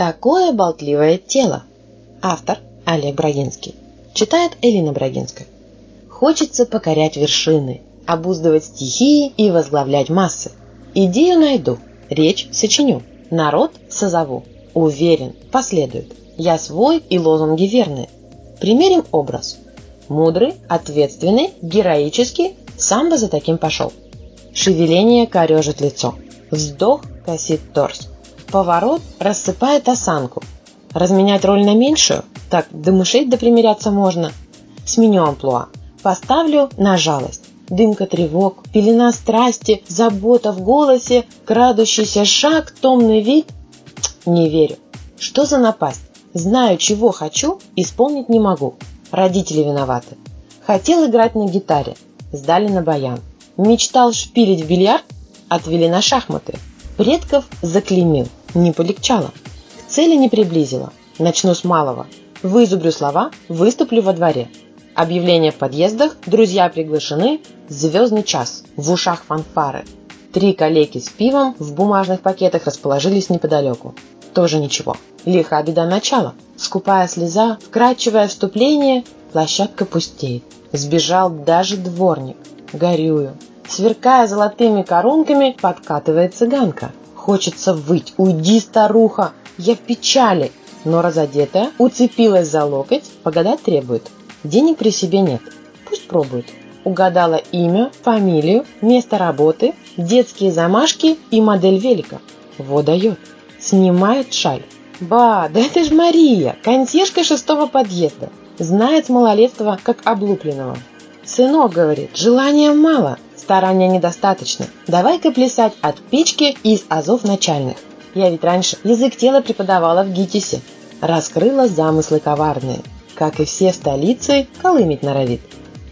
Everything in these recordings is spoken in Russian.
Такое болтливое тело. Автор Олег Брагинский. Читает Элина Брагинская. Хочется покорять вершины, обуздывать стихии и возглавлять массы. Идею найду, речь сочиню, народ созову. Уверен, последует. Я свой и лозунги верные. Примерим образ. Мудрый, ответственный, героический, сам бы за таким пошел. Шевеление корежит лицо. Вздох косит торс. Поворот рассыпает осанку. Разменять роль на меньшую? Так, до мышей допримиряться можно. Сменю амплуа. Поставлю на жалость. Дымка тревог, пелена страсти, забота в голосе, крадущийся шаг, томный вид. Не верю. Что за напасть? Знаю, чего хочу, исполнить не могу. Родители виноваты. Хотел играть на гитаре. Сдали на баян. Мечтал шпилить в бильярд. Отвели на шахматы. Предков заклеймил. Не полегчало. Цели не приблизило. Начну с малого. Вызубрю слова, выступлю во дворе. Объявления в подъездах, друзья приглашены, звездный час, в ушах фанфары. Три коллеги с пивом в бумажных пакетах расположились неподалеку. Тоже ничего. Лиха беда начала. Скупая слеза, вкрадчивое вступление, площадка пустеет. Сбежал даже дворник. Горюю. Сверкая золотыми коронками, подкатывает цыганка. Хочется выть. Уйди, старуха, я в печали. Но разодетая уцепилась за локоть, погадать требует. Денег при себе нет. Пусть пробует. Угадала имя, фамилию, место работы, детские замашки и модель велика. Во дает. Снимает шаль. Ба, да это ж Мария, консьержка шестого подъезда. Знает с малолетства, как облупленного. Сынок, говорит, желания мало, старания недостаточно. Давай-ка плясать от печки из азов начальных. Я ведь раньше язык тела преподавала в ГИТИСе. Раскрыла замыслы коварные. Как и все в столице, колымить норовит.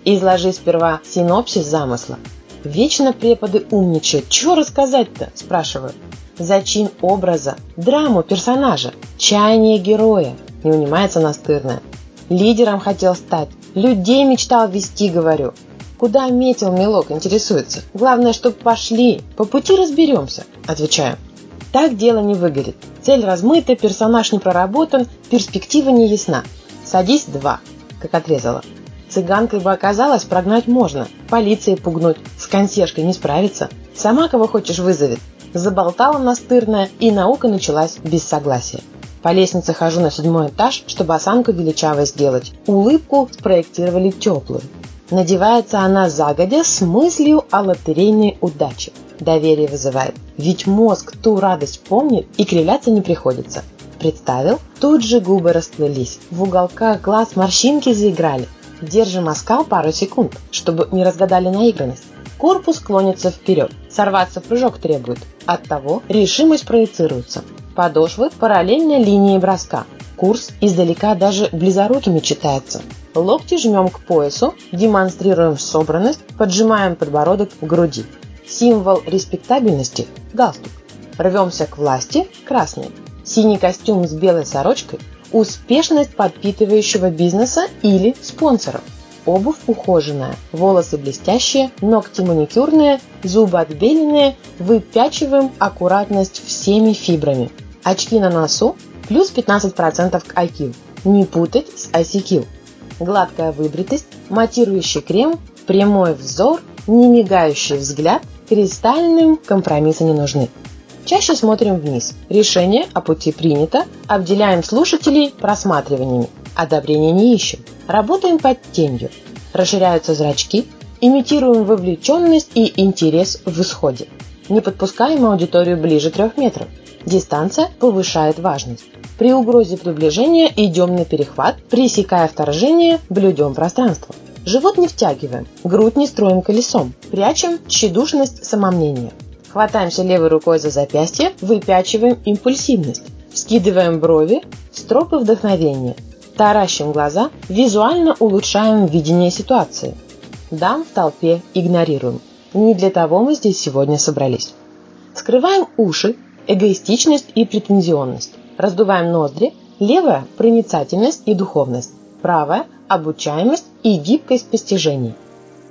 Изложи сперва синопсис замысла. Вечно преподы умничают. Чего рассказать-то? Спрашиваю. Зачин образа, драму персонажа, чаяние героя. Не унимается настырная. Лидером хотел стать. Людей мечтал вести, говорю. Куда метил Милок, интересуется. Главное, чтобы пошли. По пути разберемся, отвечаю. Так дело не выгорит. Цель размыта, персонаж не проработан, перспектива не ясна. Садись два, как отрезала. Цыганкой бы оказалось, прогнать можно. Полиции пугнуть, с консьержкой не справиться. Сама кого хочешь вызовет. Заболтала настырная, и наука началась без согласия. По лестнице хожу на седьмой этаж, чтобы осанку величавой сделать. Улыбку спроектировали теплую. Надевается она загодя с мыслью о лотерейной удаче. Доверие вызывает. Ведь мозг ту радость помнит и кривляться не приходится. Представил? Тут же губы расплылись. В уголках глаз морщинки заиграли. Держим оскал пару секунд, чтобы не разгадали наигранность. Корпус клонится вперед. Сорваться прыжок требует. Оттого решимость проецируется. Подошвы параллельно линии броска. Курс издалека даже близорукими читается. Локти жмем к поясу, демонстрируем собранность, поджимаем подбородок к груди. Символ респектабельности – галстук. Рвемся к власти – красный. Синий костюм с белой сорочкой – успешность подпитывающего бизнеса или спонсоров. Обувь ухоженная, волосы блестящие, ногти маникюрные, зубы отбеленные, выпячиваем аккуратность всеми фибрами. Очки на носу – плюс 15% к IQ. Не путать с ICQ гладкая выбритость, матирующий крем, прямой взор, не мигающий взгляд, кристальным компромиссы не нужны. Чаще смотрим вниз. Решение о пути принято, обделяем слушателей просматриваниями. Одобрения не ищем. Работаем под тенью. Расширяются зрачки, имитируем вовлеченность и интерес в исходе. Не подпускаем аудиторию ближе трех метров. Дистанция повышает важность. При угрозе приближения идем на перехват, пресекая вторжение, блюдем пространство. Живот не втягиваем, грудь не строим колесом, прячем тщедушность самомнения. Хватаемся левой рукой за запястье, выпячиваем импульсивность, вскидываем брови, стропы вдохновения, таращим глаза, визуально улучшаем видение ситуации. Дам в толпе игнорируем. Не для того мы здесь сегодня собрались. Скрываем уши, эгоистичность и претензионность. Раздуваем ноздри. Левая – проницательность и духовность. Правая – обучаемость и гибкость постижений.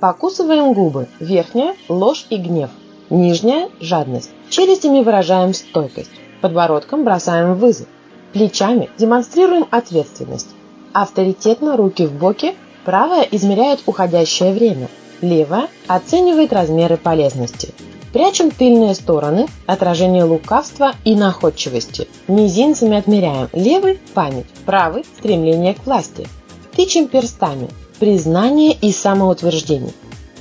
Покусываем губы. Верхняя – ложь и гнев. Нижняя – жадность. Челюстями выражаем стойкость. Подбородком бросаем вызов. Плечами демонстрируем ответственность. Авторитетно руки в боки, правая измеряет уходящее время, левая оценивает размеры полезности. Прячем тыльные стороны, отражение лукавства и находчивости. Мизинцами отмеряем левый – память, правый – стремление к власти. Тычем перстами – признание и самоутверждение.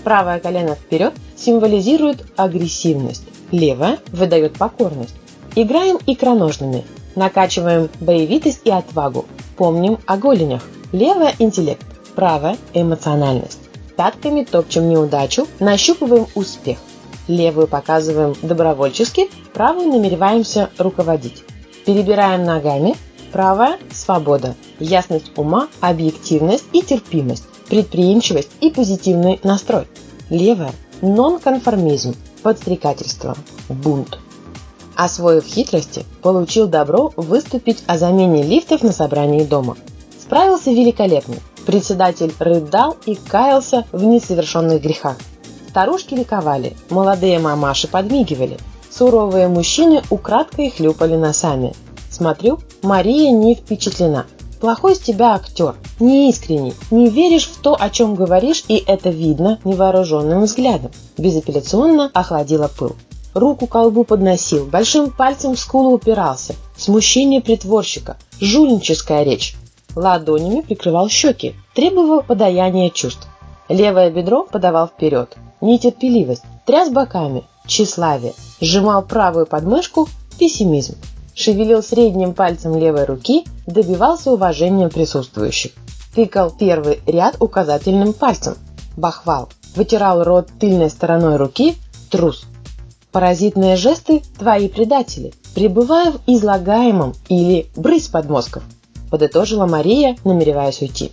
Правое колено вперед символизирует агрессивность, левое выдает покорность. Играем икроножными, накачиваем боевитость и отвагу, помним о голенях. Левое – интеллект, правое – эмоциональность. Пятками топчем неудачу, нащупываем успех. Левую показываем добровольчески, правую намереваемся руководить. Перебираем ногами, правая – свобода, ясность ума, объективность и терпимость, предприимчивость и позитивный настрой. Левая – нонконформизм, подстрекательство, бунт. Освоив хитрости, получил добро выступить о замене лифтов на собрании дома. Справился великолепно. Председатель рыдал и каялся в несовершенных грехах. Старушки ликовали, молодые мамаши подмигивали, суровые мужчины украдкой хлюпали носами. Смотрю, Мария не впечатлена. Плохой с тебя актер, неискренний, не веришь в то, о чем говоришь, и это видно невооруженным взглядом. Безапелляционно охладила пыл. Руку колбу подносил, большим пальцем в скулу упирался. Смущение притворщика, жульническая речь. Ладонями прикрывал щеки, требовал подаяния чувств. Левое бедро подавал вперед. Нетерпеливость, тряс боками, тщеславие. Сжимал правую подмышку, пессимизм. Шевелил средним пальцем левой руки, добивался уважения присутствующих. Тыкал первый ряд указательным пальцем. Бахвал. Вытирал рот тыльной стороной руки, трус. Паразитные жесты – твои предатели. Пребывая в излагаемом или брысь подмозгов, подытожила Мария, намереваясь уйти.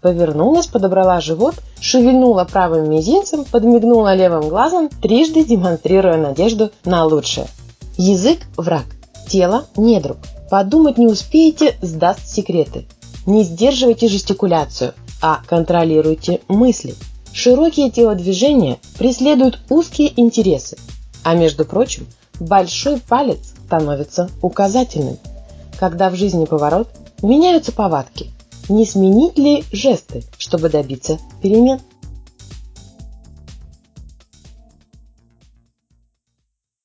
Повернулась, подобрала живот, шевельнула правым мизинцем, подмигнула левым глазом, трижды демонстрируя надежду на лучшее. Язык – враг, тело – недруг. Подумать не успеете – сдаст секреты. Не сдерживайте жестикуляцию, а контролируйте мысли. Широкие телодвижения преследуют узкие интересы, а между прочим, большой палец становится указательным. Когда в жизни поворот, меняются повадки – не сменить ли жесты, чтобы добиться перемен?